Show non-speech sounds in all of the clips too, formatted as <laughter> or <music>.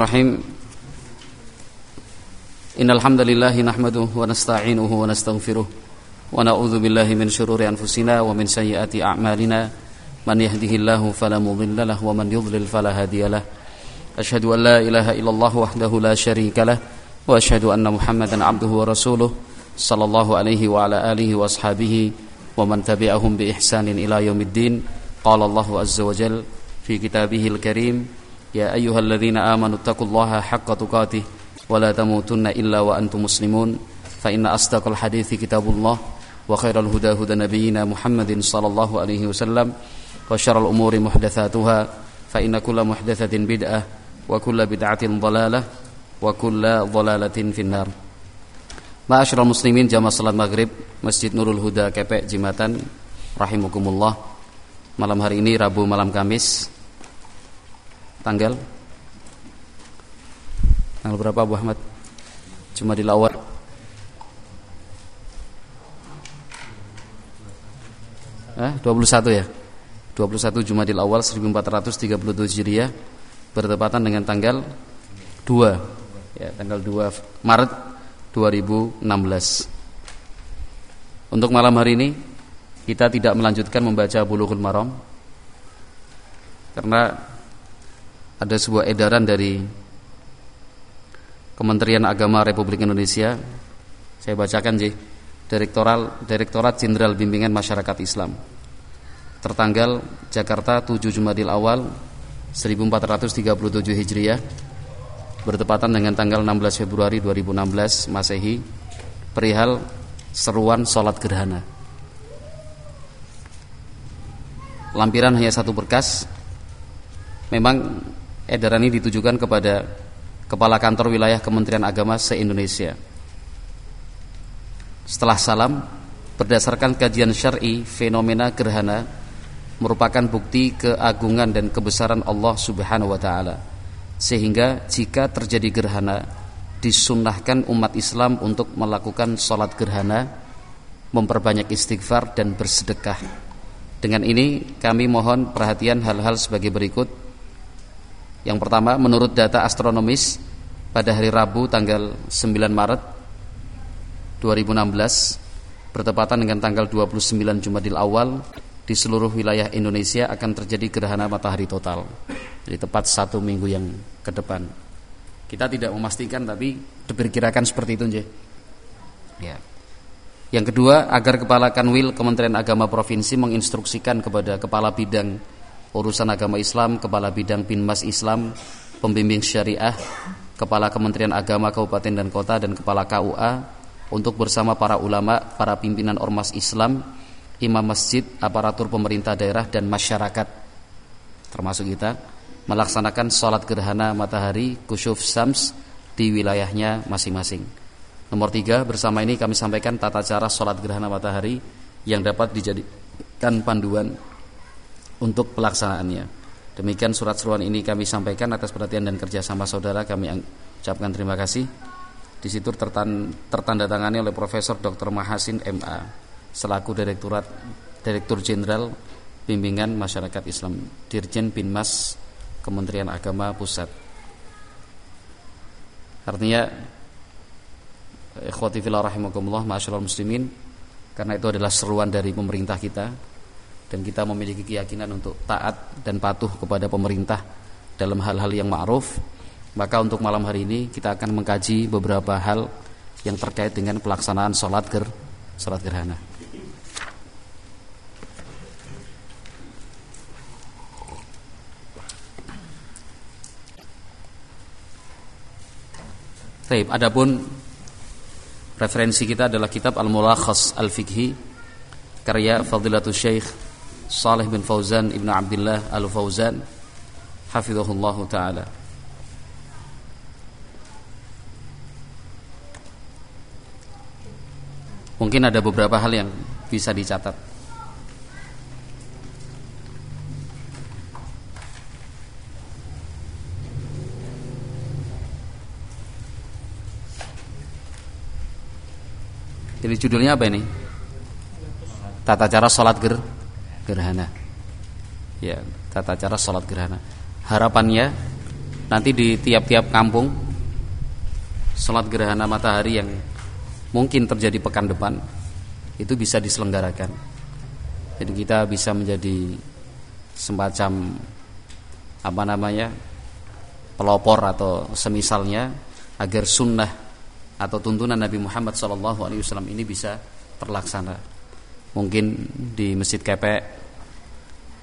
Bismillahirrahmanirrahim Innal hamdalillah nahmaduhu wa nasta'inuhu wa nastaghfiruh wa na'udzu billahi min shururi anfusina wa min sayyiati a'malina man yahdihillahu fala mudilla lahu wa man yudlil fala hadiyalah Ashhadu an la ilaha illallah wahdahu la syarika lah wa ashhadu anna Muhammadan abduhu wa rasuluh sallallahu alaihi wa ala alihi wa ashabihi wa man tabi'ahum bi ihsanin ila yaumiddin qala Allah azza wa jalla fi kitabihil karim يا أيها الذين آمنوا اتقوا الله حق تقاته ولا تموتن إلا وأنتم مسلمون فإن أصدق الحديث كتاب الله وخير الهدى هدى نبينا محمد صلى الله عليه وسلم وشر الأمور محدثاتها فإن كل محدثة بدعة وكل بدعة ضلالة وكل ضلالة في النار Ma'asyiral muslimin jamaah salat maghrib Masjid Nurul Huda Kepek Jimatan Rahimukumullah Malam hari ini Rabu malam Kamis tanggal tanggal berapa Bu Ahmad? Cuma di Lawar. Eh, 21 ya. 21 Jumadil Awal 1437 Hijriah bertepatan dengan tanggal 2 ya, tanggal 2 Maret 2016. Untuk malam hari ini kita tidak melanjutkan membaca Bulughul Maram karena ada sebuah edaran dari Kementerian Agama Republik Indonesia. Saya bacakan sih. Direktoral Direktorat Jenderal Bimbingan Masyarakat Islam. Tertanggal Jakarta 7 Jumadil Awal 1437 Hijriah bertepatan dengan tanggal 16 Februari 2016 Masehi perihal seruan sholat gerhana. Lampiran hanya satu berkas. Memang Edaran ini ditujukan kepada Kepala Kantor Wilayah Kementerian Agama se-Indonesia. Setelah salam, berdasarkan kajian syar'i, fenomena gerhana merupakan bukti keagungan dan kebesaran Allah Subhanahu wa taala. Sehingga jika terjadi gerhana, disunnahkan umat Islam untuk melakukan sholat gerhana, memperbanyak istighfar dan bersedekah. Dengan ini kami mohon perhatian hal-hal sebagai berikut yang pertama, menurut data astronomis pada hari Rabu tanggal 9 Maret 2016 bertepatan dengan tanggal 29 Jumadil Awal di seluruh wilayah Indonesia akan terjadi gerhana matahari total. Jadi tepat satu minggu yang ke depan. Kita tidak memastikan tapi diperkirakan seperti itu, Nje. Ya. Yang kedua, agar Kepala Kanwil Kementerian Agama Provinsi menginstruksikan kepada Kepala Bidang urusan agama Islam, Kepala Bidang Binmas Islam, Pembimbing Syariah, Kepala Kementerian Agama Kabupaten dan Kota dan Kepala KUA untuk bersama para ulama, para pimpinan ormas Islam, imam masjid, aparatur pemerintah daerah dan masyarakat termasuk kita melaksanakan sholat gerhana matahari kusuf sams di wilayahnya masing-masing. Nomor tiga, bersama ini kami sampaikan tata cara sholat gerhana matahari yang dapat dijadikan panduan untuk pelaksanaannya. Demikian surat seruan ini kami sampaikan atas perhatian dan kerjasama saudara kami ucapkan terima kasih. Di situ tertanda tangani oleh Profesor Dr. Mahasin MA selaku Direktorat Direktur Jenderal Bimbingan Masyarakat Islam Dirjen Binmas Kementerian Agama Pusat. Artinya ikhwati fillah rahimakumullah ma'asyiral muslimin karena itu adalah seruan dari pemerintah kita dan kita memiliki keyakinan untuk taat dan patuh kepada pemerintah dalam hal-hal yang ma'ruf. Maka untuk malam hari ini kita akan mengkaji beberapa hal yang terkait dengan pelaksanaan sholat ger sholat gerhana. Baik, adapun referensi kita adalah kitab Al-Mulakhas Al-Fiqhi karya Fadilatul Syekh Saleh bin Fauzan Ibnu Abdullah Al-Fauzan hafizahullah taala. Mungkin ada beberapa hal yang bisa dicatat. Jadi judulnya apa ini? Tata cara sholat ger gerhana. Ya, tata cara sholat gerhana. Harapannya nanti di tiap-tiap kampung sholat gerhana matahari yang mungkin terjadi pekan depan itu bisa diselenggarakan. Jadi kita bisa menjadi semacam apa namanya pelopor atau semisalnya agar sunnah atau tuntunan Nabi Muhammad SAW ini bisa terlaksana. Mungkin di Masjid Kepek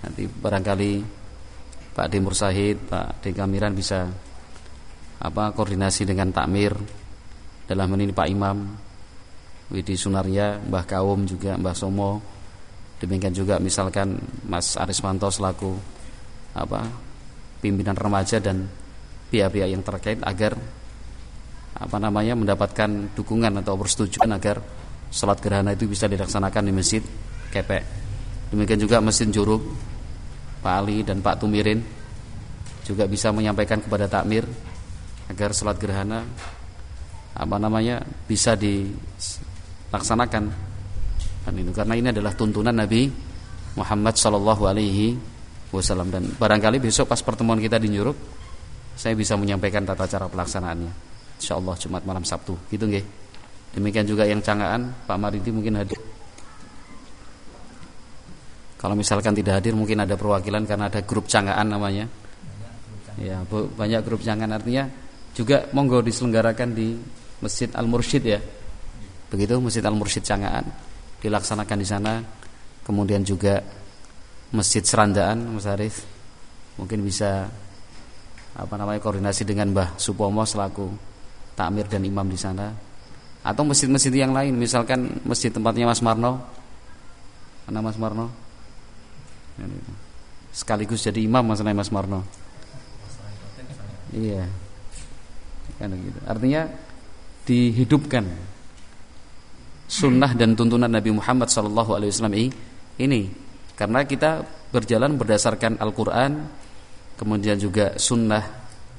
nanti barangkali Pak Dimur Sahid, Pak Dekamiran bisa apa koordinasi dengan takmir dalam ini Pak Imam Widi Sunaria, Mbah Kaum juga Mbah Somo demikian juga misalkan Mas Arismanto selaku apa pimpinan remaja dan pihak-pihak yang terkait agar apa namanya mendapatkan dukungan atau persetujuan agar sholat gerhana itu bisa dilaksanakan di masjid Kepek. Demikian juga masjid Juruk, Pak Ali dan Pak Tumirin juga bisa menyampaikan kepada takmir agar sholat gerhana apa namanya bisa dilaksanakan dan itu karena ini adalah tuntunan Nabi Muhammad Shallallahu Alaihi Wasallam dan barangkali besok pas pertemuan kita di Juruk saya bisa menyampaikan tata cara pelaksanaannya. InsyaAllah Jumat malam Sabtu gitu nggih. Demikian juga yang Cangaan Pak Maridi mungkin hadir. Kalau misalkan tidak hadir mungkin ada perwakilan karena ada grup Cangaan namanya. Ya, banyak grup Cangaan artinya juga monggo diselenggarakan di Masjid Al Mursyid ya. Begitu Masjid Al Mursyid Cangaan dilaksanakan di sana. Kemudian juga Masjid Serandaan Mas Arif mungkin bisa apa namanya koordinasi dengan Mbah Supomo selaku takmir dan imam di sana atau masjid-masjid yang lain misalkan masjid tempatnya Mas Marno mana Mas Marno sekaligus jadi imam masalah Mas Marno. Iya. Kan gitu. Artinya dihidupkan sunnah dan tuntunan Nabi Muhammad Sallallahu Alaihi Wasallam ini karena kita berjalan berdasarkan Al-Quran kemudian juga sunnah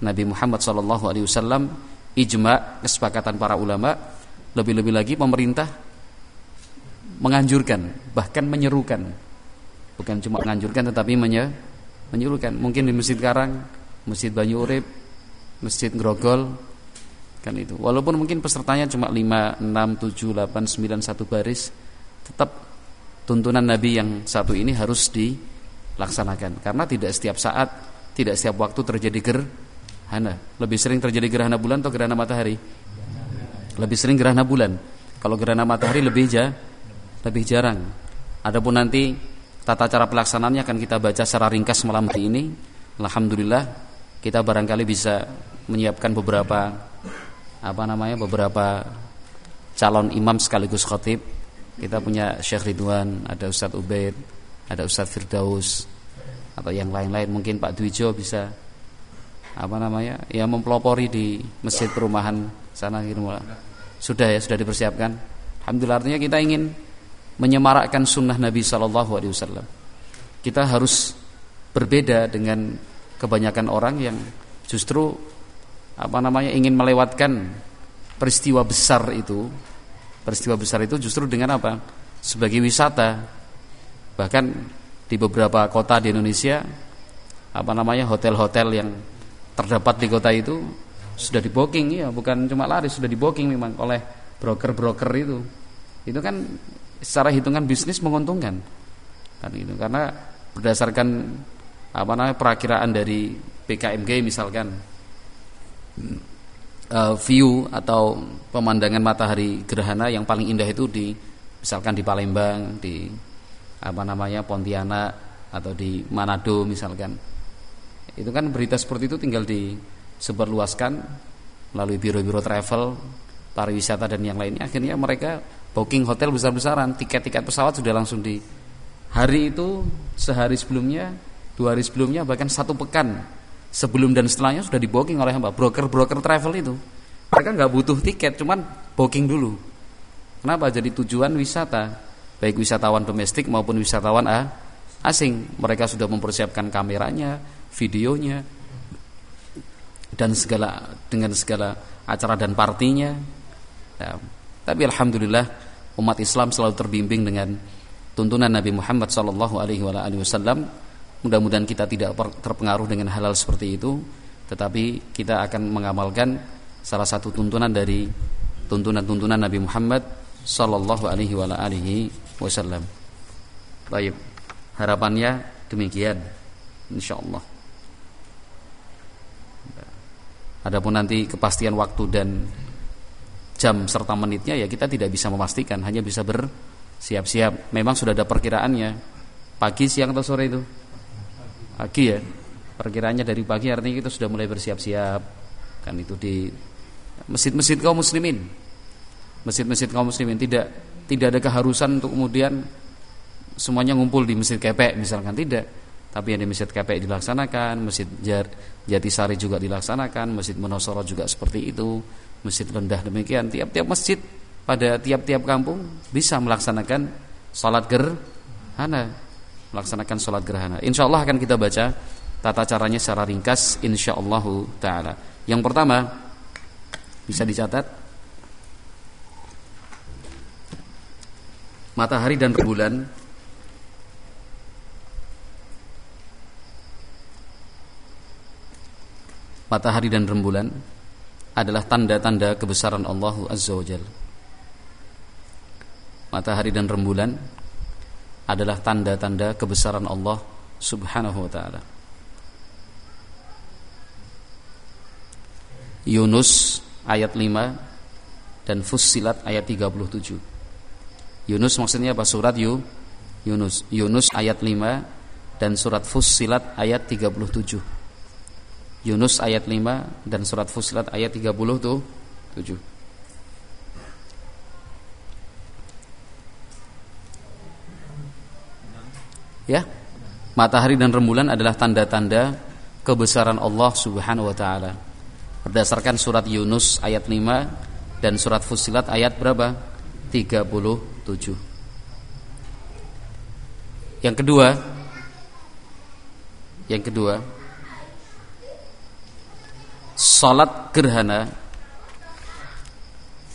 Nabi Muhammad Sallallahu Alaihi Wasallam ijma kesepakatan para ulama lebih-lebih lagi pemerintah menganjurkan bahkan menyerukan bukan cuma menganjurkan tetapi menye, menyerukan mungkin di Masjid Karang Masjid Banyu Urip Masjid Grogol kan itu walaupun mungkin pesertanya cuma 5 6 7 8 9 satu baris tetap tuntunan Nabi yang satu ini harus dilaksanakan karena tidak setiap saat tidak setiap waktu terjadi ger gerhana. Lebih sering terjadi gerhana bulan atau gerhana matahari? Lebih sering gerhana bulan. Kalau gerhana matahari lebih ja, lebih jarang. Adapun nanti tata cara pelaksanaannya akan kita baca secara ringkas malam hari ini. Alhamdulillah kita barangkali bisa menyiapkan beberapa apa namanya beberapa calon imam sekaligus khatib. Kita punya Syekh Ridwan, ada Ustadz Ubaid, ada Ustadz Firdaus atau yang lain-lain mungkin Pak Dwijo bisa apa namanya ya mempelopori di masjid perumahan sana sudah ya sudah dipersiapkan alhamdulillah artinya kita ingin menyemarakkan sunnah Nabi Shallallahu Alaihi Wasallam. Kita harus berbeda dengan kebanyakan orang yang justru apa namanya ingin melewatkan peristiwa besar itu. Peristiwa besar itu justru dengan apa? Sebagai wisata. Bahkan di beberapa kota di Indonesia apa namanya hotel-hotel yang terdapat di kota itu sudah di booking. Ya bukan cuma laris sudah di booking memang oleh broker-broker itu. Itu kan secara hitungan bisnis menguntungkan. Kan itu karena berdasarkan apa namanya perakiraan dari PKMG misalkan uh, view atau pemandangan matahari gerhana yang paling indah itu di misalkan di Palembang di apa namanya Pontianak atau di Manado misalkan. Itu kan berita seperti itu tinggal disebarluaskan melalui biro-biro travel, pariwisata dan yang lainnya. Akhirnya mereka booking hotel besar-besaran, tiket-tiket pesawat sudah langsung di hari itu sehari sebelumnya, dua hari sebelumnya bahkan satu pekan sebelum dan setelahnya sudah di booking oleh apa? Broker-broker travel itu. Mereka nggak butuh tiket, cuman booking dulu. Kenapa? Jadi tujuan wisata, baik wisatawan domestik maupun wisatawan asing. Mereka sudah mempersiapkan kameranya, videonya dan segala dengan segala acara dan partinya. Ya, tapi alhamdulillah umat Islam selalu terbimbing dengan tuntunan Nabi Muhammad sallallahu alaihi wasallam. Mudah-mudahan kita tidak terpengaruh dengan halal seperti itu tetapi kita akan mengamalkan salah satu tuntunan dari tuntunan-tuntunan Nabi Muhammad sallallahu alaihi wasallam. Baik. Harapannya demikian insyaallah. Adapun nanti kepastian waktu dan jam serta menitnya ya kita tidak bisa memastikan, hanya bisa bersiap-siap. Memang sudah ada perkiraannya. Pagi, siang atau sore itu? Pagi ya. Perkiraannya dari pagi artinya kita sudah mulai bersiap-siap. Kan itu di masjid-masjid kaum muslimin. Masjid-masjid kaum muslimin tidak tidak ada keharusan untuk kemudian semuanya ngumpul di masjid kepek misalkan tidak. Tapi yang di masjid kepek dilaksanakan, masjid Jatisari juga dilaksanakan, masjid Monosoro juga seperti itu, masjid rendah demikian. Tiap-tiap masjid pada tiap-tiap kampung bisa melaksanakan salat gerhana, melaksanakan salat gerhana. Insya Allah akan kita baca tata caranya secara ringkas insyaallah taala. Yang pertama bisa dicatat matahari dan rembulan matahari dan rembulan adalah tanda-tanda kebesaran Allah Azza wa Jalla. Matahari dan rembulan adalah tanda-tanda kebesaran Allah Subhanahu wa taala. Yunus ayat 5 dan Fussilat ayat 37. Yunus maksudnya apa? Surat Yu Yunus. Yunus ayat 5 dan surat Fussilat ayat 37. Yunus ayat 5 dan surat Fussilat ayat 37. Ya. Matahari dan rembulan adalah tanda-tanda kebesaran Allah Subhanahu wa taala berdasarkan surat Yunus ayat 5 dan surat Fusilat ayat berapa? 37. Yang kedua Yang kedua Salat gerhana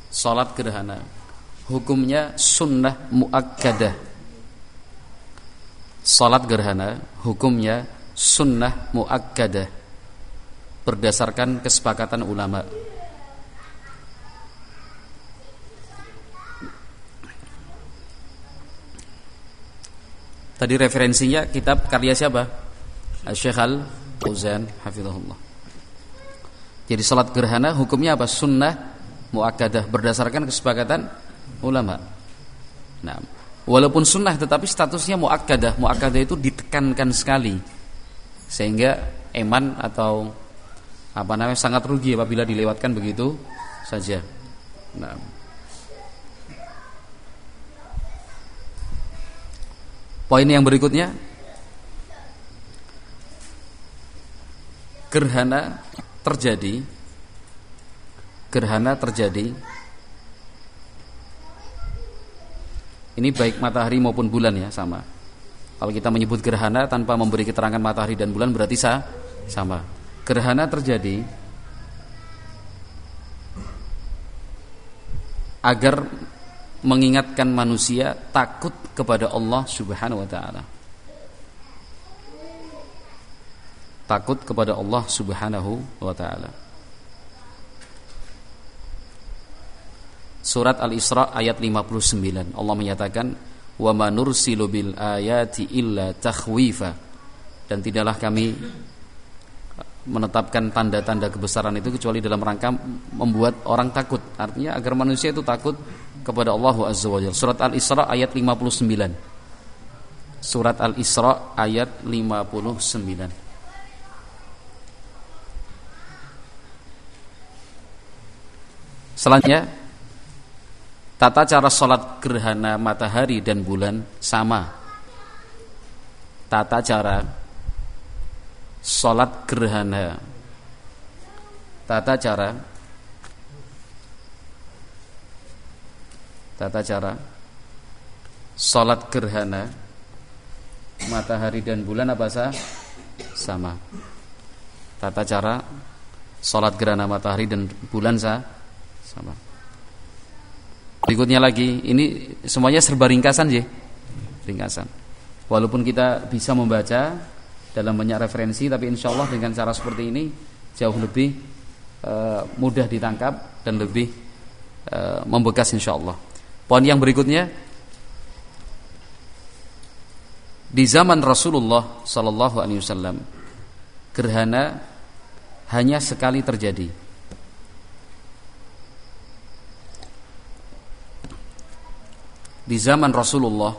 Salat gerhana Hukumnya sunnah muakkadah Salat gerhana Hukumnya sunnah muakkadah berdasarkan kesepakatan ulama. Tadi referensinya kitab karya siapa? Syekh Al Fauzan hafizahullah. Jadi salat gerhana hukumnya apa? Sunnah muakkadah berdasarkan kesepakatan ulama. Nah, walaupun sunnah tetapi statusnya muakkadah. Muakkadah itu ditekankan sekali. Sehingga eman atau apa namanya sangat rugi apabila dilewatkan begitu saja. Nah. Poin yang berikutnya gerhana terjadi gerhana terjadi ini baik matahari maupun bulan ya sama. Kalau kita menyebut gerhana tanpa memberi keterangan matahari dan bulan berarti sah, sama gerhana terjadi agar mengingatkan manusia takut kepada Allah Subhanahu wa taala. Takut kepada Allah Subhanahu wa taala. Surat Al-Isra ayat 59 Allah menyatakan wa manursilu bil ayati illa takhwifa dan tidaklah kami menetapkan tanda-tanda kebesaran itu kecuali dalam rangka membuat orang takut. Artinya agar manusia itu takut kepada Allah Azza wa Jalla. Surat Al-Isra ayat 59. Surat Al-Isra ayat 59. Selanjutnya tata cara sholat gerhana matahari dan bulan sama. Tata cara Salat gerhana Tata cara Tata cara Salat gerhana Matahari dan bulan apa sah? Sama Tata cara Salat gerhana matahari dan bulan sah? Sama Berikutnya lagi Ini semuanya serba ringkasan ya Ringkasan Walaupun kita bisa membaca dalam banyak referensi tapi insya Allah dengan cara seperti ini jauh lebih uh, mudah ditangkap dan lebih uh, membekas insyaallah. Poin yang berikutnya di zaman Rasulullah sallallahu alaihi wasallam gerhana hanya sekali terjadi. Di zaman Rasulullah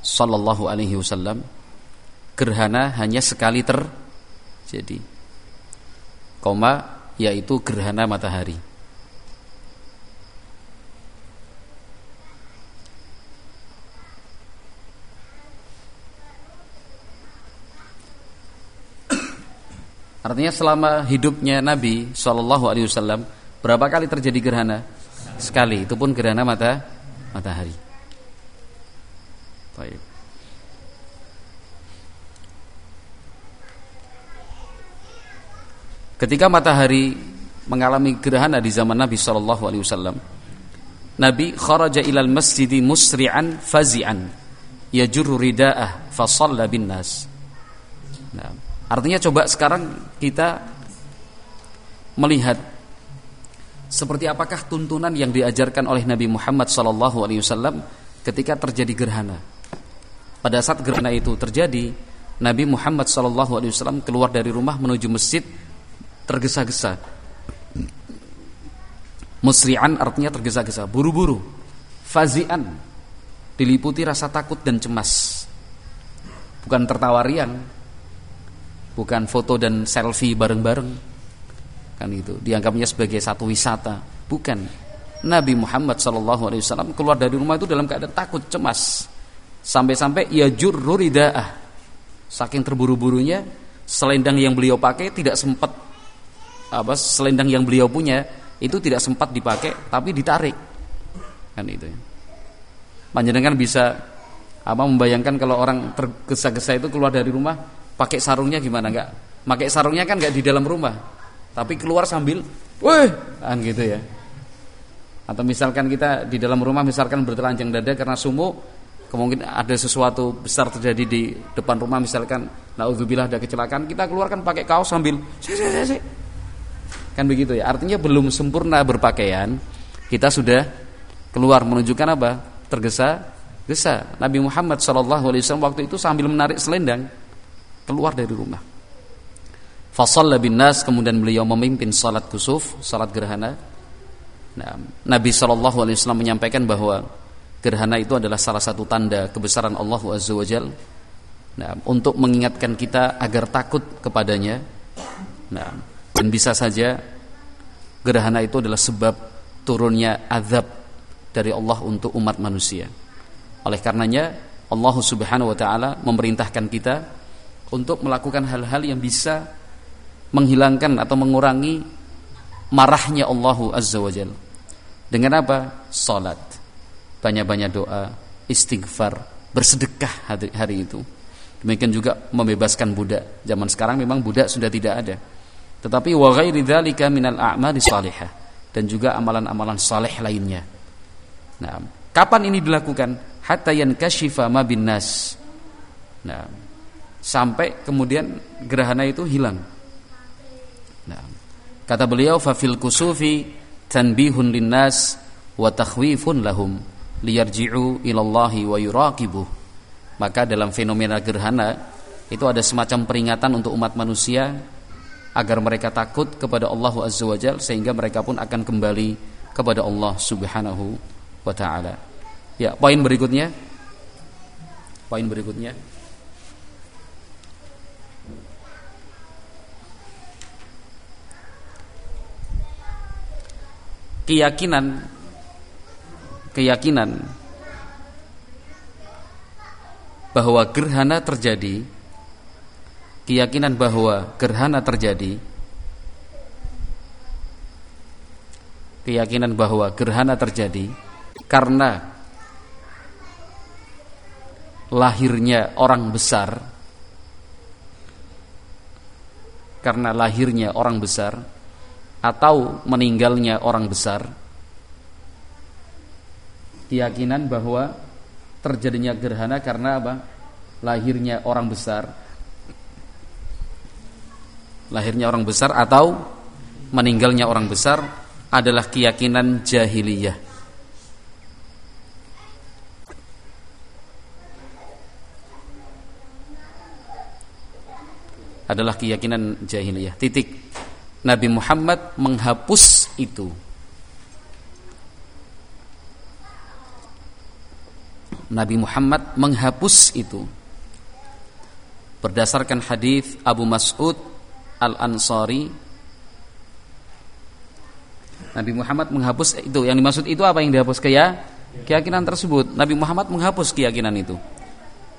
sallallahu alaihi wasallam gerhana hanya sekali terjadi. Koma yaitu gerhana matahari. Artinya selama hidupnya Nabi Shallallahu Alaihi Wasallam berapa kali terjadi gerhana? Sekali. Itu pun gerhana mata matahari. Baik. Ketika matahari mengalami gerhana di zaman Nabi Shallallahu Alaihi Wasallam, Nabi kharaja ilal masjidi musri'an fazi'an yajurru rida'ah fasalla bin nas. Nah, artinya coba sekarang kita melihat seperti apakah tuntunan yang diajarkan oleh Nabi Muhammad Wasallam ketika terjadi gerhana. Pada saat gerhana itu terjadi, Nabi Muhammad Wasallam keluar dari rumah menuju masjid tergesa-gesa. Musri'an artinya tergesa-gesa, buru-buru. Fazi'an diliputi rasa takut dan cemas. Bukan tertawarian, bukan foto dan selfie bareng-bareng. Kan itu dianggapnya sebagai satu wisata, bukan. Nabi Muhammad SAW keluar dari rumah itu dalam keadaan takut, cemas. Sampai-sampai ia jurruridaah. Saking terburu-burunya, selendang yang beliau pakai tidak sempat apa selendang yang beliau punya itu tidak sempat dipakai tapi ditarik kan itu ya. Panjenengan bisa apa membayangkan kalau orang tergesa-gesa itu keluar dari rumah pakai sarungnya gimana enggak? Pakai sarungnya kan enggak di dalam rumah, tapi keluar sambil, weh, kan gitu ya. Atau misalkan kita di dalam rumah misalkan bertelanjang dada karena sumuk, kemungkinan ada sesuatu besar terjadi di depan rumah misalkan naudzubillah ada kecelakaan, kita keluarkan pakai kaos sambil, si, si, si, si. Kan begitu ya. Artinya belum sempurna berpakaian, kita sudah keluar menunjukkan apa? Tergesa-gesa. Nabi Muhammad SAW waktu itu sambil menarik selendang keluar dari rumah. Fasal bin nas kemudian beliau memimpin salat kusuf, salat gerhana. Nah, Nabi SAW menyampaikan bahwa gerhana itu adalah salah satu tanda kebesaran Allah Azza wa Nah, untuk mengingatkan kita agar takut kepadanya. Nah, dan bisa saja gerhana itu adalah sebab turunnya azab dari Allah untuk umat manusia. Oleh karenanya Allah Subhanahu wa taala memerintahkan kita untuk melakukan hal-hal yang bisa menghilangkan atau mengurangi marahnya Allah Azza wa Jalla. Dengan apa? Salat. Banyak-banyak doa, istighfar, bersedekah hari, hari itu. Demikian juga membebaskan budak. Zaman sekarang memang budak sudah tidak ada tetapi wa ghairi dzalika minal a'mali salihah dan juga amalan-amalan saleh lainnya. Nah, kapan ini dilakukan? Hatta yankashifa ma bin. Nah, sampai kemudian gerhana itu hilang. Nah, kata beliau fa fil kusufi tanbihun linnas wa takhwifun lahum liyarji'u ilallahi wa yuraqibuh. Maka dalam fenomena gerhana itu ada semacam peringatan untuk umat manusia agar mereka takut kepada Allah Azza wa Jal sehingga mereka pun akan kembali kepada Allah Subhanahu wa taala. Ya, poin berikutnya. Poin berikutnya. Keyakinan keyakinan bahwa gerhana terjadi keyakinan bahwa gerhana terjadi keyakinan bahwa gerhana terjadi karena lahirnya orang besar karena lahirnya orang besar atau meninggalnya orang besar keyakinan bahwa terjadinya gerhana karena apa lahirnya orang besar lahirnya orang besar atau meninggalnya orang besar adalah keyakinan jahiliyah. Adalah keyakinan jahiliyah. Titik. Nabi Muhammad menghapus itu. Nabi Muhammad menghapus itu. Berdasarkan hadis Abu Mas'ud Al-Ansari Nabi Muhammad menghapus itu. Yang dimaksud itu apa yang dihapus? Ke ya keyakinan tersebut. Nabi Muhammad menghapus keyakinan itu.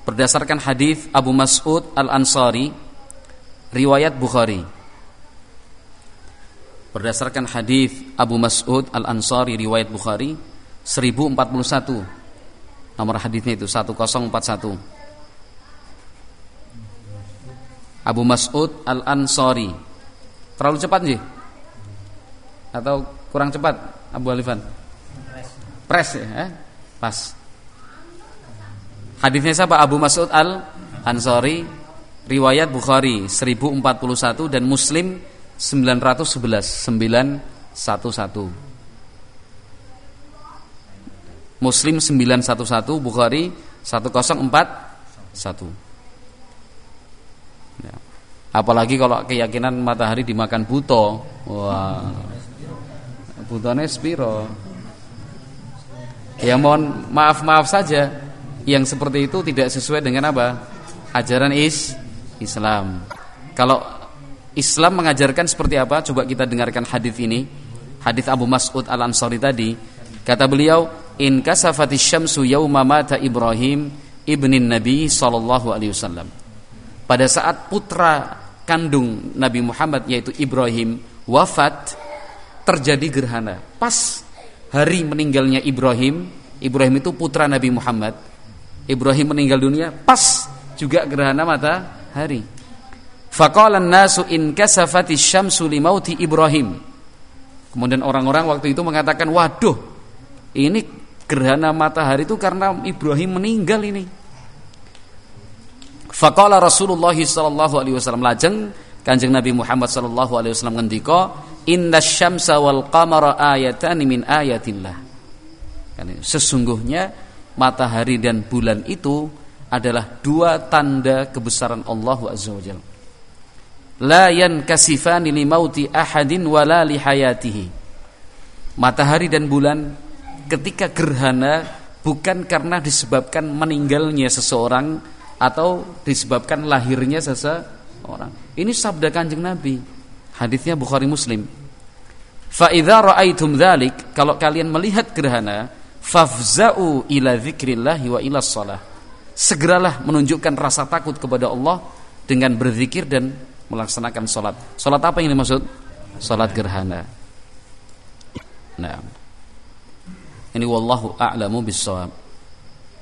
Berdasarkan hadis Abu Mas'ud Al-Ansari riwayat Bukhari berdasarkan hadis Abu Mas'ud Al-Ansari riwayat Bukhari 1041 Nomor hadisnya itu 1041. Abu Mas'ud Al-Ansari. Terlalu cepat sih? Atau kurang cepat Abu Alifan? Pres ya, eh? Pas. Hadisnya siapa? Abu Mas'ud Al-Ansari riwayat Bukhari 1041 dan Muslim 911 911. Muslim 911, Bukhari 1041. Ya. Apalagi kalau keyakinan matahari dimakan buto. Wah. Butone spiro. Ya mohon maaf-maaf saja yang seperti itu tidak sesuai dengan apa? Ajaran is Islam. Kalau Islam mengajarkan seperti apa? Coba kita dengarkan hadis ini. Hadis Abu Mas'ud Al-Ansari tadi. Kata beliau, in kasafati syamsu yauma mata Ibrahim ibnin Nabi sallallahu alaihi wasallam. Pada saat putra kandung Nabi Muhammad yaitu Ibrahim wafat terjadi gerhana. Pas hari meninggalnya Ibrahim, Ibrahim itu putra Nabi Muhammad. Ibrahim meninggal dunia pas juga gerhana matahari. Faqala nasu in kasafati syamsu limauti Ibrahim. Kemudian orang-orang waktu itu mengatakan, "Waduh, ini gerhana matahari itu karena Ibrahim meninggal ini. Faqala Rasulullah sallallahu alaihi wasallam lajeng Kanjeng Nabi Muhammad sallallahu alaihi wasallam ngendika inna syamsa wal qamara ayatan min ayatillah. Sesungguhnya matahari dan bulan itu adalah dua tanda kebesaran Allah azza wajalla. La yankasifani li mauti ahadin wala li hayatihi. Matahari dan bulan ketika gerhana bukan karena disebabkan meninggalnya seseorang atau disebabkan lahirnya seseorang. Ini sabda Kanjeng Nabi. Hadisnya Bukhari Muslim. Fa idza raaitum dzalik, kalau kalian melihat gerhana, fafza'u ila dzikrillah wa ila shalah. Segeralah menunjukkan rasa takut kepada Allah dengan berzikir dan melaksanakan salat. Salat apa yang dimaksud? Salat gerhana. Nah, ini wallahu a'lamu bissawab.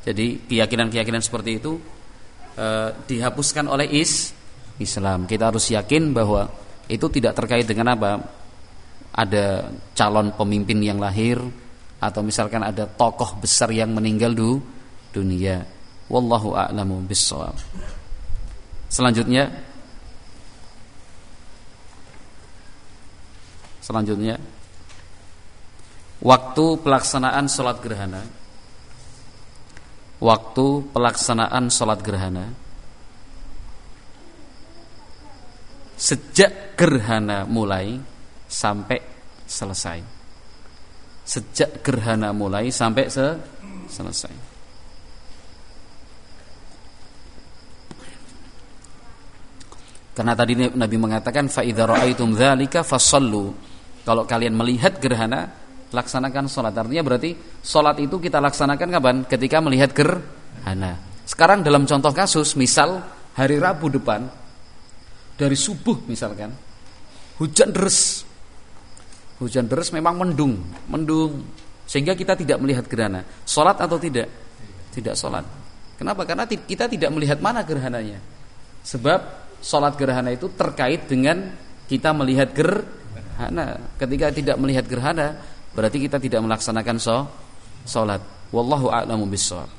Jadi keyakinan-keyakinan seperti itu eh, dihapuskan oleh is Islam. Kita harus yakin bahwa itu tidak terkait dengan apa? Ada calon pemimpin yang lahir atau misalkan ada tokoh besar yang meninggal du dunia. Wallahu a'lamu bissawab. Selanjutnya Selanjutnya. Waktu pelaksanaan sholat gerhana. Waktu pelaksanaan sholat gerhana. Sejak gerhana mulai Sampai selesai. Sejak gerhana mulai sampai se selesai. Karena tadi Nabi mengatakan fa idza raaitum dzalika fasallu. Kalau kalian melihat gerhana, laksanakan sholat. Artinya berarti sholat itu kita laksanakan kapan? Ketika melihat gerhana. Sekarang dalam contoh kasus misal hari Rabu depan dari subuh misalkan hujan deras. Hujan deras memang mendung mendung. Sehingga kita tidak melihat gerhana. Sholat atau tidak? Tidak sholat. Kenapa? Karena kita tidak melihat mana gerhananya. Sebab sholat gerhana itu terkait dengan kita melihat gerhana ketika tidak melihat gerhana berarti kita tidak melaksanakan so, salat. Wallahu a'lamu bissawab.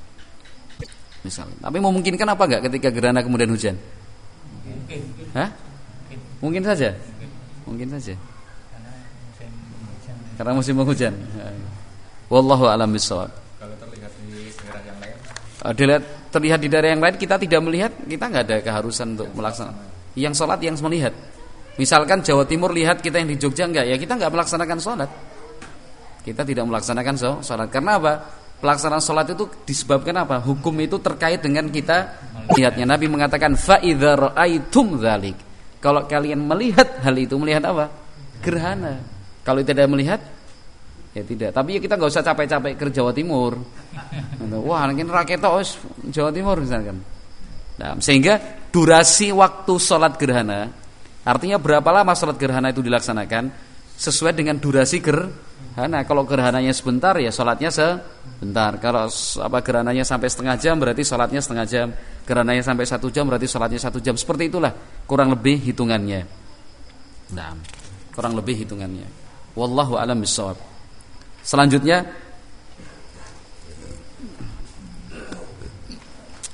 Misal. Tapi memungkinkan apa enggak ketika gerhana kemudian hujan? Hah? Mungkin saja. Mungkin saja. Karena musim penghujan. Wallahu a'lam bishawab. Kalau terlihat di daerah yang lain? Uh, dilihat terlihat di daerah yang lain kita tidak melihat, kita nggak ada keharusan untuk melaksanakan. Yang sholat yang melihat. Misalkan Jawa Timur lihat kita yang di Jogja enggak, ya kita enggak melaksanakan sholat. Kita tidak melaksanakan sholat. Karena apa? Pelaksanaan sholat itu disebabkan apa? Hukum itu terkait dengan kita lihatnya. Nabi mengatakan fa idza ra'aitum dzalik. Kalau kalian melihat hal itu, melihat apa? Gerhana. Kalau tidak melihat ya tidak. Tapi ya kita nggak usah capek-capek ke Jawa Timur. Wah, mungkin rakyat Jawa Timur misalkan. Nah, sehingga durasi waktu sholat gerhana artinya berapa lama sholat gerhana itu dilaksanakan sesuai dengan durasi gerhana. Kalau gerhananya sebentar ya sholatnya sebentar. Kalau apa gerhananya sampai setengah jam berarti sholatnya setengah jam. Gerhananya sampai satu jam berarti sholatnya satu jam. Seperti itulah kurang lebih hitungannya. Nah, kurang lebih hitungannya. Wallahu alam bisawab. Selanjutnya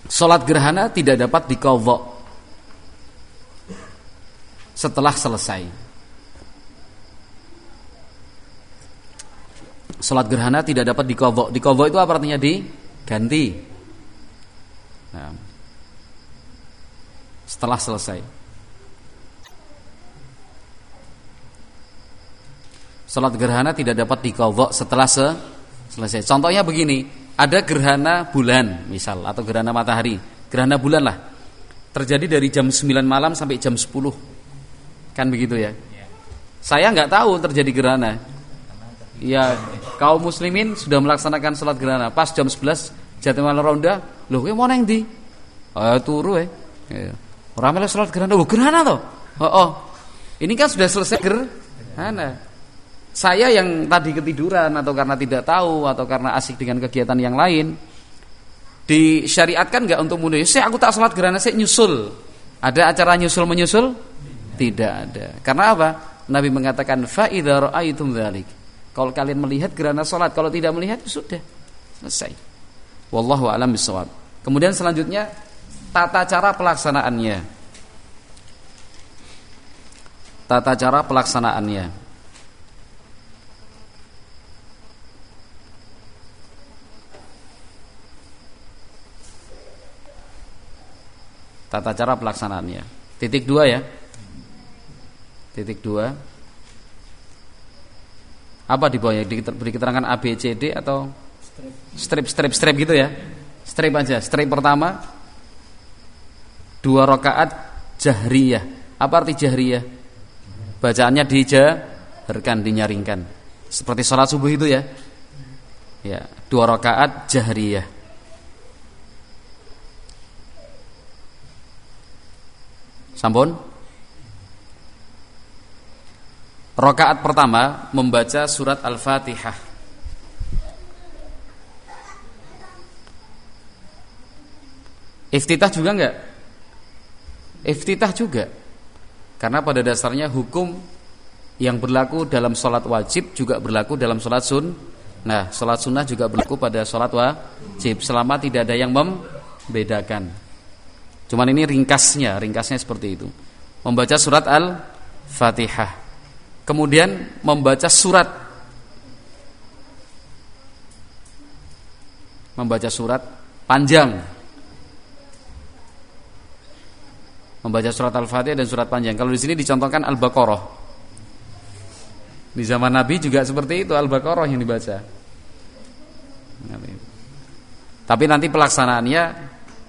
Sholat gerhana tidak dapat dikodok setelah selesai. Sholat gerhana tidak dapat dikodok. Dikodok itu apa artinya diganti. Nah, setelah selesai. Sholat gerhana tidak dapat dikodok setelah selesai. Contohnya begini, ada gerhana bulan misal atau gerhana matahari gerhana bulan lah terjadi dari jam 9 malam sampai jam 10 kan begitu ya? Saya nggak tahu terjadi gerhana. Ya kaum muslimin sudah melaksanakan sholat gerhana. Pas jam 11 malam ronda loh gue mau neng di oh, turu ya orang malah sholat gerhana. Oh gerhana toh? Oh, oh. Ini kan sudah selesai gerhana. Saya yang tadi ketiduran atau karena tidak tahu atau karena asik dengan kegiatan yang lain disyariatkan nggak untuk mundur? Saya aku tak sholat gerhana saya nyusul. Ada acara nyusul menyusul? Tidak ada. Karena apa? Nabi mengatakan fa idza ra'aitum dzalik. Kalau kalian melihat gerhana sholat, kalau tidak melihat sudah selesai. Wallahu a'lam bishawab. Kemudian selanjutnya tata cara pelaksanaannya. Tata cara pelaksanaannya. tata cara pelaksanaannya. Titik dua ya. Titik dua. Apa di bawahnya? Beri keterangan A, B, C, D atau strip, strip, strip gitu ya? Strip aja. Strip pertama dua rakaat jahriyah. Apa arti jahriyah? Bacaannya dijaharkan, dinyaringkan. Seperti sholat subuh itu ya. Ya, dua rakaat jahriyah. Sampun? Rokaat pertama membaca surat Al-Fatihah. Iftitah juga enggak? Iftitah juga. Karena pada dasarnya hukum yang berlaku dalam sholat wajib juga berlaku dalam sholat sun. Nah, sholat sunnah juga berlaku pada sholat wajib selama tidak ada yang membedakan. Cuman ini ringkasnya, ringkasnya seperti itu. Membaca surat Al-Fatihah. Kemudian membaca surat membaca surat panjang. Membaca surat Al-Fatihah dan surat panjang. Kalau di sini dicontohkan Al-Baqarah. Di zaman Nabi juga seperti itu Al-Baqarah yang dibaca. Tapi nanti pelaksanaannya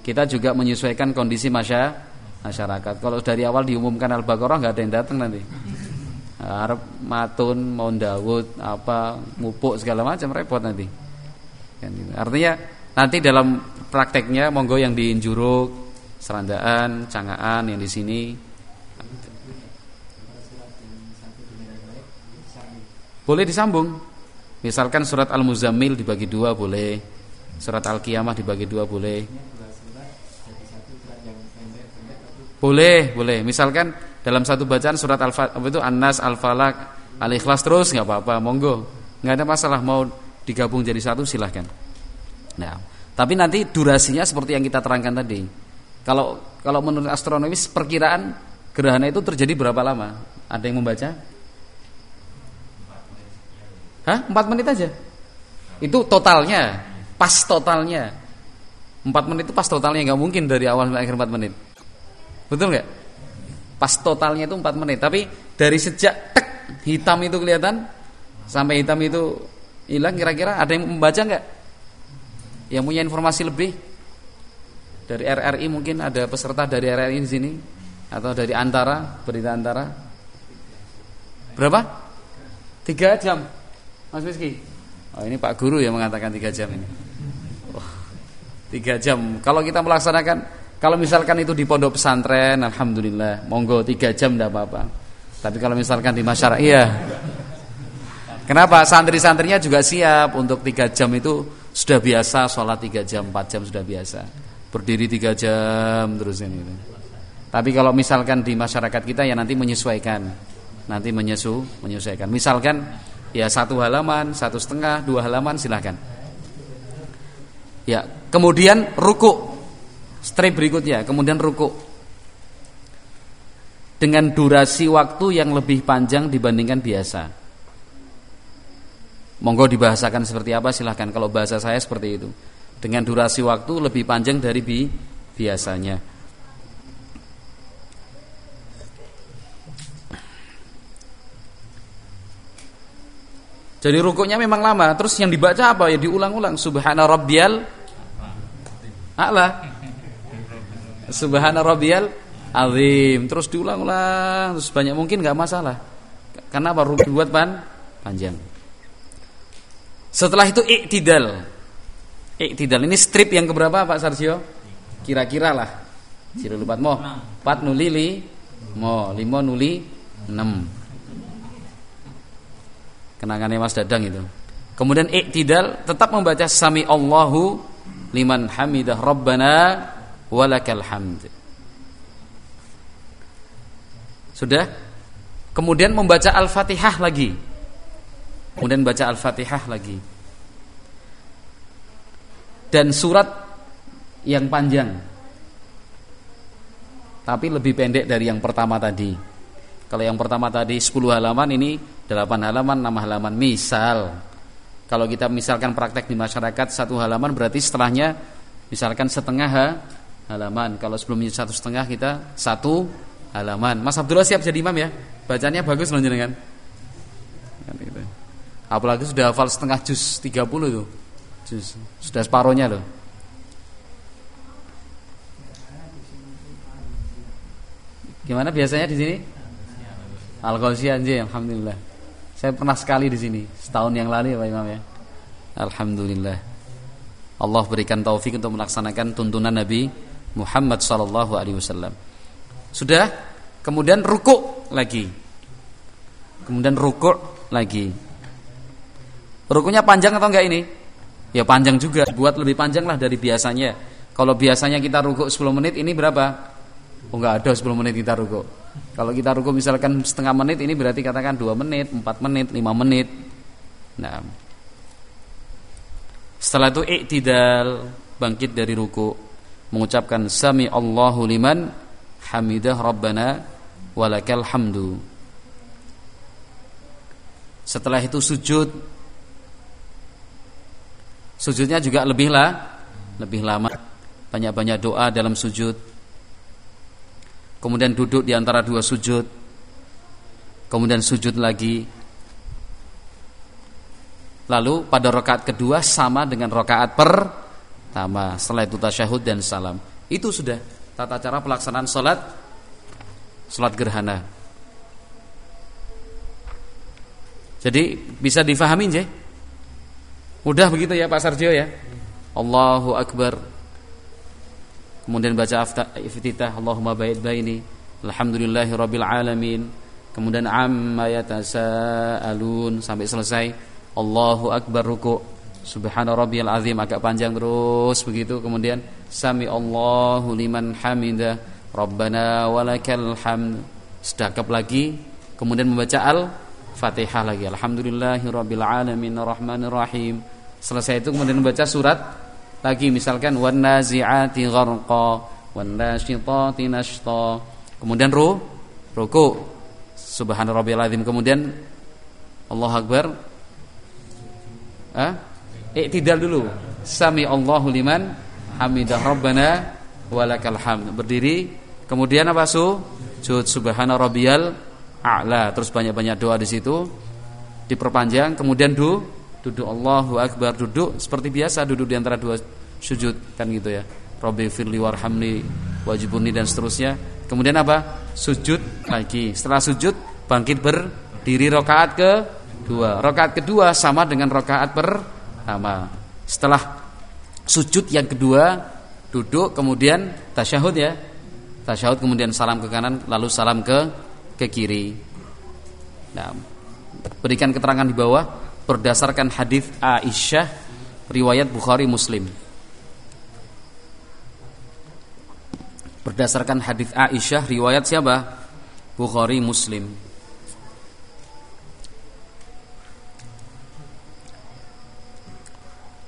kita juga menyesuaikan kondisi masyarakat. Kalau dari awal diumumkan Al-Baqarah nggak ada yang datang nanti. Arab matun, mau Dawud, apa mupuk segala macam repot nanti. Kan gitu. Artinya nanti dalam prakteknya monggo yang di Serandaan, Cangaan yang di sini boleh disambung. Misalkan surat Al-Muzammil dibagi dua boleh, surat Al-Qiyamah dibagi dua boleh. Boleh, boleh. Misalkan dalam satu bacaan surat al apa itu An-Nas, Al-Falaq, Al-Ikhlas terus nggak apa-apa, monggo. nggak ada masalah mau digabung jadi satu silahkan. Nah, tapi nanti durasinya seperti yang kita terangkan tadi. Kalau kalau menurut astronomis perkiraan Gerhana itu terjadi berapa lama? Ada yang membaca? Hah? Empat menit aja? Itu totalnya, pas totalnya. Empat menit itu pas totalnya nggak mungkin dari awal sampai akhir empat menit. Betul nggak? Pas totalnya itu empat menit. Tapi dari sejak tek hitam itu kelihatan sampai hitam itu hilang kira-kira ada yang membaca nggak? Yang punya informasi lebih? Dari RRI mungkin ada peserta dari RRI di sini atau dari Antara, berita Antara. Berapa? Tiga jam, Mas Miski. Oh ini Pak Guru yang mengatakan tiga jam ini. Oh, tiga jam. Kalau kita melaksanakan, kalau misalkan itu di pondok pesantren, alhamdulillah, monggo tiga jam tidak apa-apa. Tapi kalau misalkan di masyarakat, iya. Kenapa? Santri-santrinya juga siap untuk tiga jam itu sudah biasa, sholat tiga jam, empat jam sudah biasa berdiri tiga jam terus ini. Tapi kalau misalkan di masyarakat kita ya nanti menyesuaikan, nanti menyesu, menyesuaikan. Misalkan ya satu halaman, satu setengah, dua halaman silahkan. Ya, kemudian ruku, strip berikutnya, kemudian ruku dengan durasi waktu yang lebih panjang dibandingkan biasa. Monggo dibahasakan seperti apa silahkan Kalau bahasa saya seperti itu dengan durasi waktu lebih panjang dari bi biasanya. Jadi rukuknya memang lama, terus yang dibaca apa? Ya diulang-ulang subhana rabbiyal a'la. Subhana rabbiyal azim. Terus diulang-ulang, terus banyak mungkin nggak masalah. Karena apa? Rukuk buat pan panjang. Setelah itu iktidal. Iktidal ini strip yang keberapa Pak Sarjo? Kira-kira lah. Sira lupat mo. 4 nuli li mo, 5 nuli 6. Kenangannya Mas Dadang itu. Kemudian iktidal tetap membaca sami Allahu liman hamidah rabbana walakal hamd. Sudah? Kemudian membaca Al-Fatihah lagi. Kemudian baca Al-Fatihah lagi dan surat yang panjang tapi lebih pendek dari yang pertama tadi kalau yang pertama tadi 10 halaman ini 8 halaman 6 halaman misal kalau kita misalkan praktek di masyarakat satu halaman berarti setelahnya misalkan setengah halaman kalau sebelumnya satu setengah kita satu halaman Mas Abdullah siap jadi imam ya bacanya bagus loh jenengan kan gitu. apalagi sudah hafal setengah juz 30 tuh sudah separohnya loh. Gimana biasanya di sini? Al Ghaziyah alhamdulillah. Saya pernah sekali di sini setahun yang lalu ya Pak Imam ya. Alhamdulillah. Allah berikan taufik untuk melaksanakan tuntunan Nabi Muhammad sallallahu alaihi wasallam. Sudah? Kemudian rukuk lagi. Kemudian rukuk lagi. Rukuknya panjang atau enggak ini? Ya panjang juga, buat lebih panjang lah dari biasanya. Kalau biasanya kita rukuk 10 menit, ini berapa? Oh enggak ada 10 menit kita rukuk. Kalau kita rukuk misalkan setengah menit, ini berarti katakan 2 menit, 4 menit, 5 menit. Nah. Setelah itu iktidal, bangkit dari rukuk, mengucapkan sami Allahu liman hamidah rabbana walakal hamdu. Setelah itu sujud Sujudnya juga lebih lah, lebih lama. Banyak-banyak doa dalam sujud. Kemudian duduk di antara dua sujud. Kemudian sujud lagi. Lalu pada rakaat kedua sama dengan rakaat pertama. Setelah itu tasyahud dan salam. Itu sudah tata cara pelaksanaan sholat sholat gerhana. Jadi bisa difahami je? Mudah begitu ya Pak Sarjo ya. Allahu Akbar. Kemudian baca iftitah Allahumma ba'id baini. Alhamdulillahi rabbil alamin. Kemudian amma yatasaalun sampai selesai. Allahu Akbar ruku. Subhana rabbiyal azim agak panjang terus begitu. Kemudian sami Allahu liman hamida. Rabbana walakal hamd. Sedakap lagi. Kemudian membaca al-Fatihah lagi. Alhamdulillahi rabbil alamin arrahmanir rahim. Selesai itu kemudian membaca surat lagi misalkan wan nazi'ati gharqa wan nasyitati nashta. Kemudian ru ruku subhana rabbiyal azim kemudian Allah akbar ah iktidal dulu. Sami Allahu liman hamidah rabbana walakal hamd. Berdiri. Kemudian apa su? Sujud subhana rabbiyal a'la. Terus banyak-banyak doa di situ. Diperpanjang. Kemudian du? Duduk. Allahu akbar. Duduk. Seperti biasa duduk di antara dua sujud. Kan gitu ya. Rabbi firli warhamni wajibuni dan seterusnya. Kemudian apa? Sujud lagi setelah sujud bangkit berdiri rokaat ke dua. Rokaat kedua sama dengan rokaat pertama setelah sujud yang kedua duduk kemudian tasyahud ya tasyahud kemudian salam ke kanan lalu salam ke ke kiri nah berikan keterangan di bawah berdasarkan hadis Aisyah riwayat Bukhari Muslim berdasarkan hadis Aisyah riwayat siapa? Bukhari Muslim.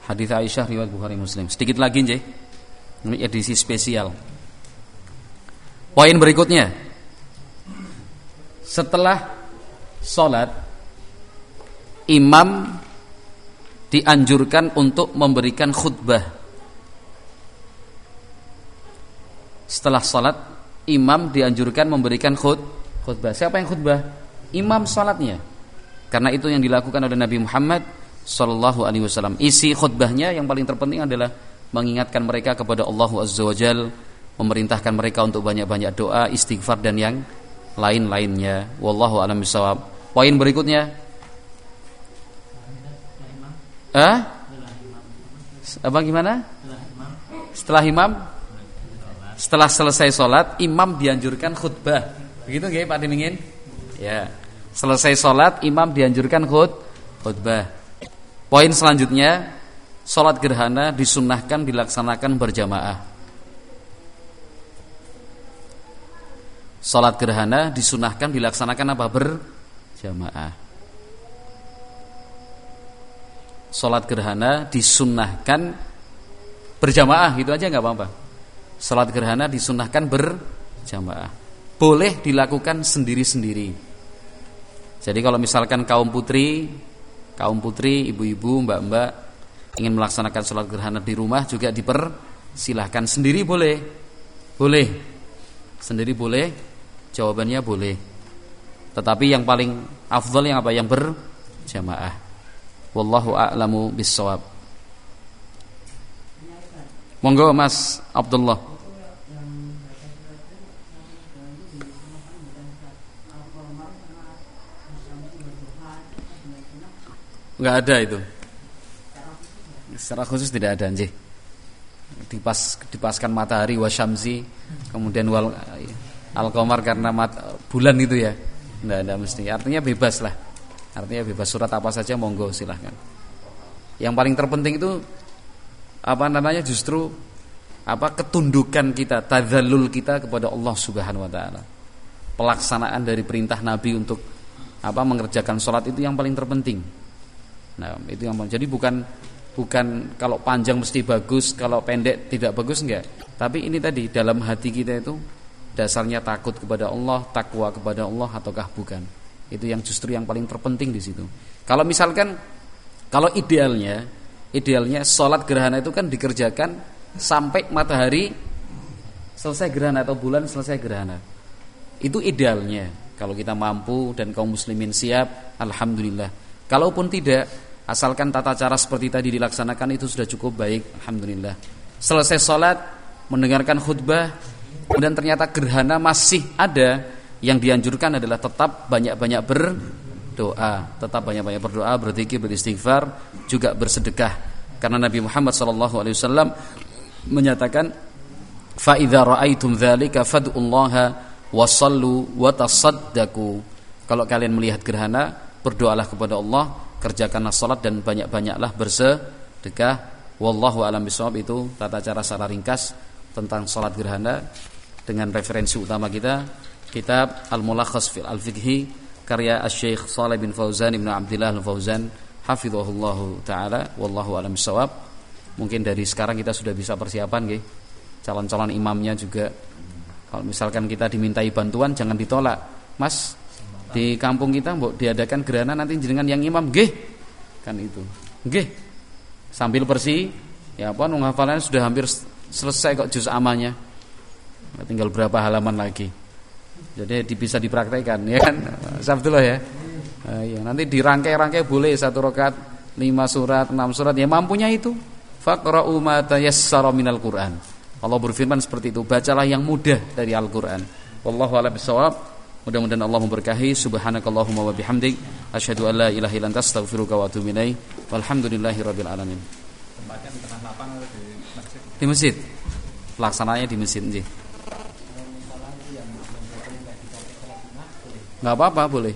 Hadis Aisyah riwayat Bukhari Muslim. Sedikit lagi, Nje. Ini edisi spesial. Poin berikutnya. Setelah sholat imam dianjurkan untuk memberikan khutbah setelah salat imam dianjurkan memberikan khut khutbah. Siapa yang khutbah? Imam salatnya. Karena itu yang dilakukan oleh Nabi Muhammad sallallahu alaihi wasallam. Isi khutbahnya yang paling terpenting adalah mengingatkan mereka kepada Allah Azza wa memerintahkan mereka untuk banyak-banyak doa, istighfar dan yang lain-lainnya. Wallahu a'lam bishawab. Poin berikutnya. Eh? Apa gimana? Setelah imam setelah selesai sholat imam dianjurkan khutbah begitu nggih Pak Dimingin ya selesai sholat imam dianjurkan khut khutbah poin selanjutnya sholat gerhana disunahkan dilaksanakan berjamaah sholat gerhana disunahkan dilaksanakan apa berjamaah sholat gerhana disunahkan berjamaah gitu aja nggak apa-apa Salat gerhana disunahkan berjamaah. Boleh dilakukan sendiri-sendiri. Jadi kalau misalkan kaum putri, kaum putri, ibu-ibu, mbak-mbak ingin melaksanakan sholat gerhana di rumah juga dipersilahkan sendiri boleh, boleh, sendiri boleh. Jawabannya boleh. Tetapi yang paling afdal yang apa? Yang berjamaah. Wallahu a'lamu bissawab. Monggo Mas Abdullah. Enggak ada itu. Secara khusus tidak ada anjing. Dipas dipaskan matahari wasyamsi kemudian wal al qamar karena mat, bulan itu ya. Enggak ada mesti. Artinya bebas lah. Artinya bebas surat apa saja monggo silahkan. Yang paling terpenting itu apa namanya justru apa ketundukan kita, tadzallul kita kepada Allah Subhanahu wa taala. Pelaksanaan dari perintah Nabi untuk apa mengerjakan sholat itu yang paling terpenting. Nah, itu yang jadi bukan bukan kalau panjang mesti bagus, kalau pendek tidak bagus enggak. Tapi ini tadi dalam hati kita itu dasarnya takut kepada Allah, takwa kepada Allah ataukah bukan. Itu yang justru yang paling terpenting di situ. Kalau misalkan kalau idealnya idealnya sholat gerhana itu kan dikerjakan sampai matahari selesai gerhana atau bulan selesai gerhana. Itu idealnya. Kalau kita mampu dan kaum muslimin siap, alhamdulillah. Kalaupun tidak, asalkan tata cara seperti tadi dilaksanakan itu sudah cukup baik, alhamdulillah. Selesai sholat, mendengarkan khutbah, kemudian ternyata gerhana masih ada, yang dianjurkan adalah tetap banyak-banyak ber doa, tetap banyak-banyak berdoa, berzikir, beristighfar, juga bersedekah. Karena Nabi Muhammad SAW menyatakan, "Fa idza ra'aitum dzalika fad'ullaha wa sallu wa tasaddaqu." Kalau kalian melihat gerhana, berdoalah kepada Allah, kerjakanlah salat dan banyak-banyaklah bersedekah. Wallahu alam bisawab itu tata cara secara ringkas tentang salat gerhana dengan referensi utama kita kitab Al-Mulakhas fil Al-Fiqhi karya Syekh Saleh bin Fauzan Ibnu Abdullah Al-Fauzan hafizahullahu taala wallahu alam bisawab. Mungkin dari sekarang kita sudah bisa persiapan nggih. Calon-calon imamnya juga kalau misalkan kita dimintai bantuan jangan ditolak. Mas di kampung kita mbok diadakan gerhana nanti jenengan yang imam. Nggih. Kan itu. Nggih. Sambil bersih. Ya apa hafalannya sudah hampir selesai kok juz amalnya. Tinggal berapa halaman lagi. Jadi bisa dipraktekkan ya kan? <laughs> Sabdullah ya. Uh, ya nanti dirangkai-rangkai boleh satu rakaat lima surat enam surat. Ya mampunya itu. Faqra'u ma tayassara minal Qur'an. Allah berfirman seperti itu. Bacalah yang mudah dari Al-Qur'an. Wallahu a'lam bishawab mudah-mudahan Allah memberkahi. Subhanakallahumma wa bihamdik. Asyhadu an la ilaha illa anta astaghfiruka wa atubu ilaik alamin. Di masjid? Pelaksananya di masjid nggih nggak apa-apa boleh